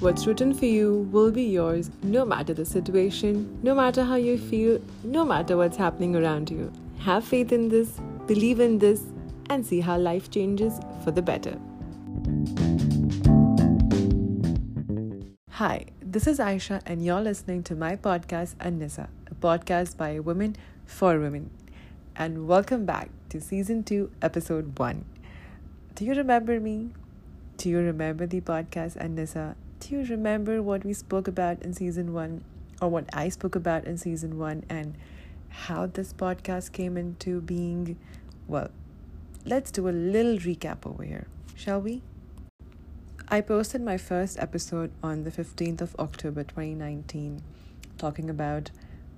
What's written for you will be yours no matter the situation, no matter how you feel, no matter what's happening around you. Have faith in this, believe in this, and see how life changes for the better. Hi, this is Aisha, and you're listening to my podcast, Anissa, a podcast by women for women. And welcome back to season 2, episode 1. Do you remember me? Do you remember the podcast, Anissa? Do you remember what we spoke about in season 1 or what I spoke about in season 1 and how this podcast came into being? Well, let's do a little recap over here, shall we? I posted my first episode on the 15th of October 2019, talking about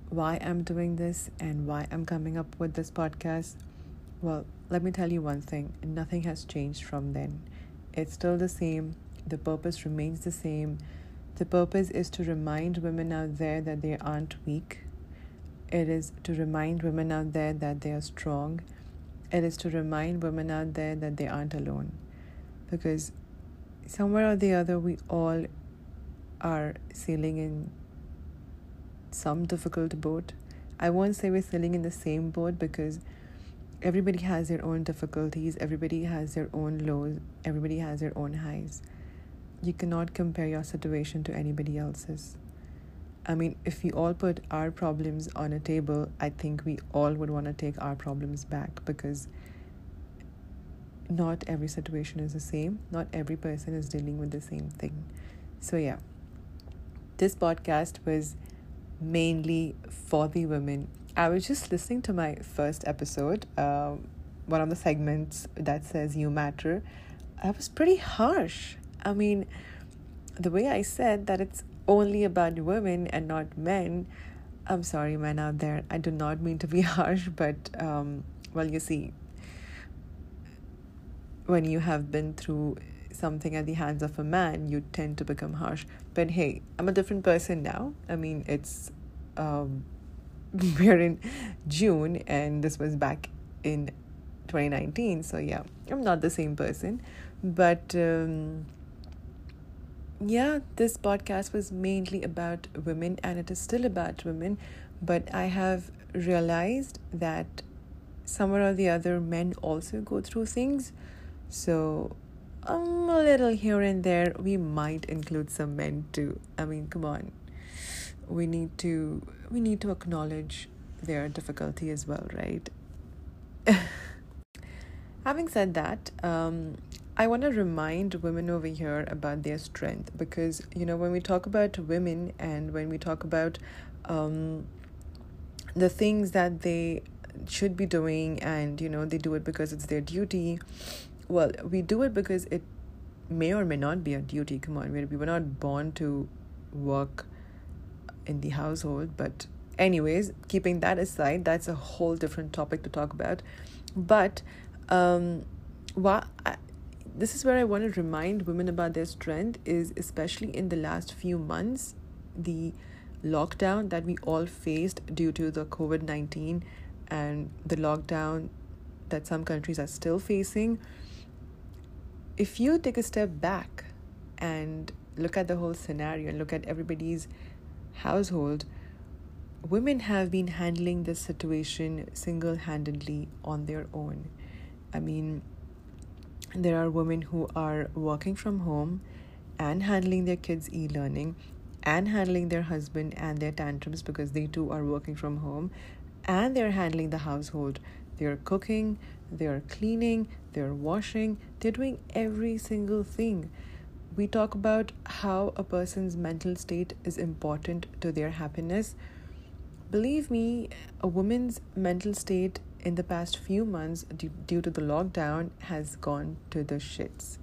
why I'm doing this and why I'm coming up with this podcast. Well, let me tell you one thing nothing has changed from then. It's still the same, the purpose remains the same. The purpose is to remind women out there that they aren't weak. It is to remind women out there that they are strong. It is to remind women out there that they aren't alone. Because somewhere or the other, we all are sailing in some difficult boat. I won't say we're sailing in the same boat because everybody has their own difficulties, everybody has their own lows, everybody has their own highs. You cannot compare your situation to anybody else's. I mean, if we all put our problems on a table, I think we all would want to take our problems back because not every situation is the same. Not every person is dealing with the same thing. So, yeah, this podcast was mainly for the women. I was just listening to my first episode, uh, one of the segments that says You Matter. I was pretty harsh. I mean, the way I said that it's only about women and not men. I'm sorry, men out there. I do not mean to be harsh, but um, well, you see, when you have been through something at the hands of a man, you tend to become harsh. But hey, I'm a different person now. I mean, it's um, we're in June, and this was back in 2019. So yeah, I'm not the same person, but. Um, yeah, this podcast was mainly about women and it is still about women, but I have realized that somewhere or the other men also go through things so, um, a little here and there, we might include some men too. I mean, come on. We need to we need to acknowledge their difficulty as well, right? Having said that, um, I want to remind women over here about their strength because you know when we talk about women and when we talk about um, the things that they should be doing and you know they do it because it's their duty well, we do it because it may or may not be a duty. Come on, we were not born to work in the household. But, anyways, keeping that aside, that's a whole different topic to talk about. But, um, I, this is where I want to remind women about their strength is especially in the last few months, the lockdown that we all faced due to the COVID 19 and the lockdown that some countries are still facing if you take a step back and look at the whole scenario and look at everybody's household, women have been handling this situation single handedly on their own. I mean, there are women who are working from home and handling their kids' e learning and handling their husband and their tantrums because they too are working from home and they're handling the household. They're cooking, they're cleaning, they're washing, they're doing every single thing. We talk about how a person's mental state is important to their happiness. Believe me, a woman's mental state in the past few months, due, to the lockdown, has gone to the shits.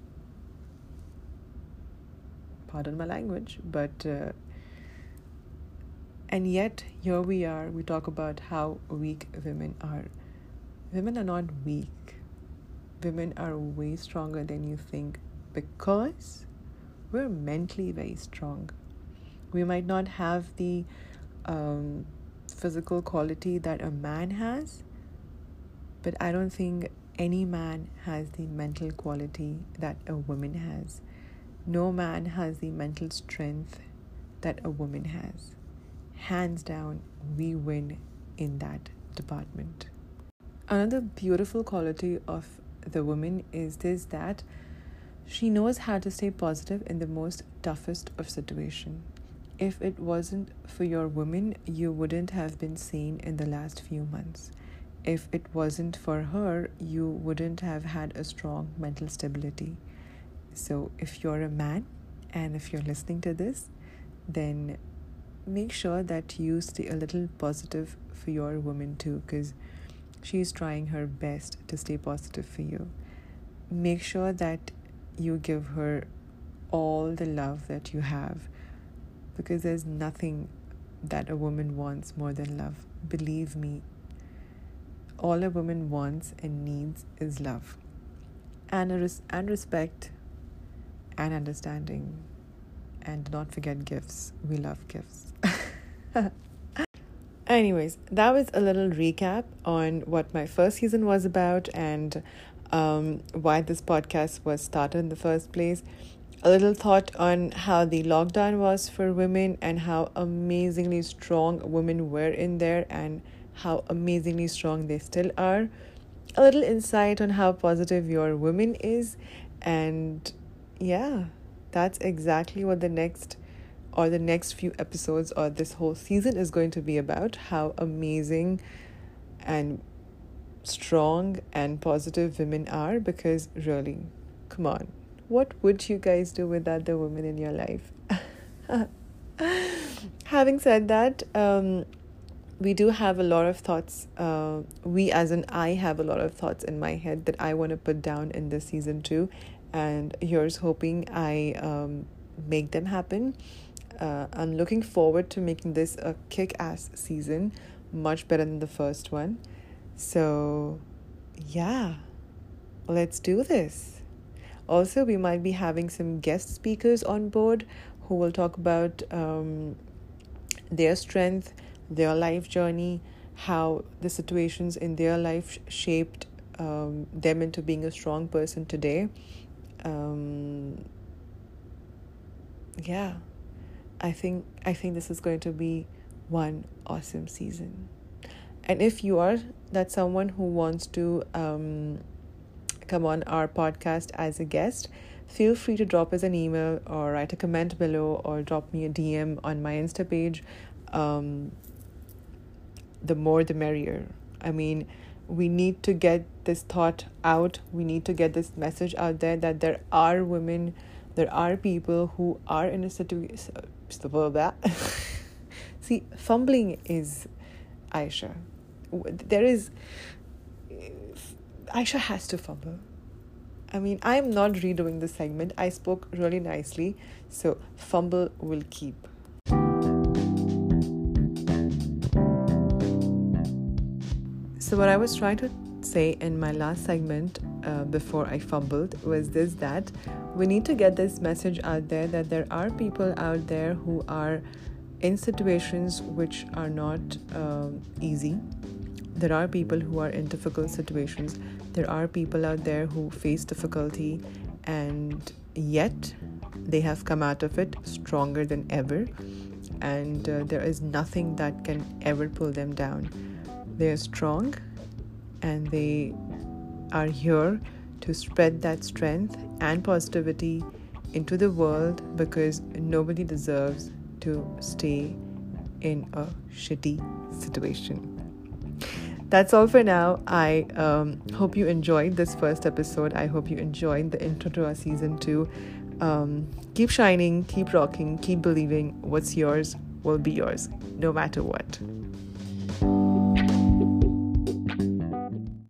Pardon my language, but. Uh, and yet, here we are, we talk about how weak women are. Women are not weak women are way stronger than you think because we're mentally very strong. We might not have the um, physical quality that a man has, but I don't think any man has the mental quality that a woman has. no man has the mental strength that a woman has. Hands down, we win in that department. Another beautiful quality of the woman is this that she knows how to stay positive in the most toughest of situation. If it wasn't for your woman, you wouldn't have been sane in the last few months. If it wasn't for her, you wouldn't have had a strong mental stability. So, if you're a man and if you're listening to this, then make sure that you stay a little positive for your woman too, because she's trying her best to stay positive for you. Make sure that you give her all the love that you have, because there's nothing that a woman wants more than love. Believe me, all a woman wants and needs is love and, res- and respect and understanding. And do not forget gifts. We love gifts. Anyways, that was a little recap on what my first season was about and um, why this podcast was started in the first place. A little thought on how the lockdown was for women and how amazingly strong women were in there and how amazingly strong they still are. A little insight on how positive your woman is. And yeah, that's exactly what the next or the next few episodes or this whole season is going to be about how amazing and strong and positive women are because really come on what would you guys do without the women in your life having said that um we do have a lot of thoughts uh, we as an i have a lot of thoughts in my head that i want to put down in this season too and here's hoping i um, make them happen. Uh, i'm looking forward to making this a kick-ass season much better than the first one. So yeah let's do this. Also we might be having some guest speakers on board who will talk about um, their strength their life journey, how the situations in their life shaped um, them into being a strong person today. Um, yeah, I think I think this is going to be one awesome season. And if you are that someone who wants to um, come on our podcast as a guest, feel free to drop us an email or write a comment below or drop me a DM on my Insta page. Um, the more the merrier. I mean, we need to get this thought out. We need to get this message out there that there are women, there are people who are in a situation. See, fumbling is Aisha. There is. Eh, Aisha has to fumble. I mean, I'm not redoing the segment. I spoke really nicely. So, fumble will keep. So, what I was trying to say in my last segment uh, before I fumbled was this that we need to get this message out there that there are people out there who are in situations which are not um, easy. There are people who are in difficult situations. There are people out there who face difficulty and yet they have come out of it stronger than ever. And uh, there is nothing that can ever pull them down they're strong and they are here to spread that strength and positivity into the world because nobody deserves to stay in a shitty situation. That's all for now. I um, hope you enjoyed this first episode. I hope you enjoyed the intro to our season two. Um, keep shining, keep rocking, keep believing. What's yours will be yours, no matter what.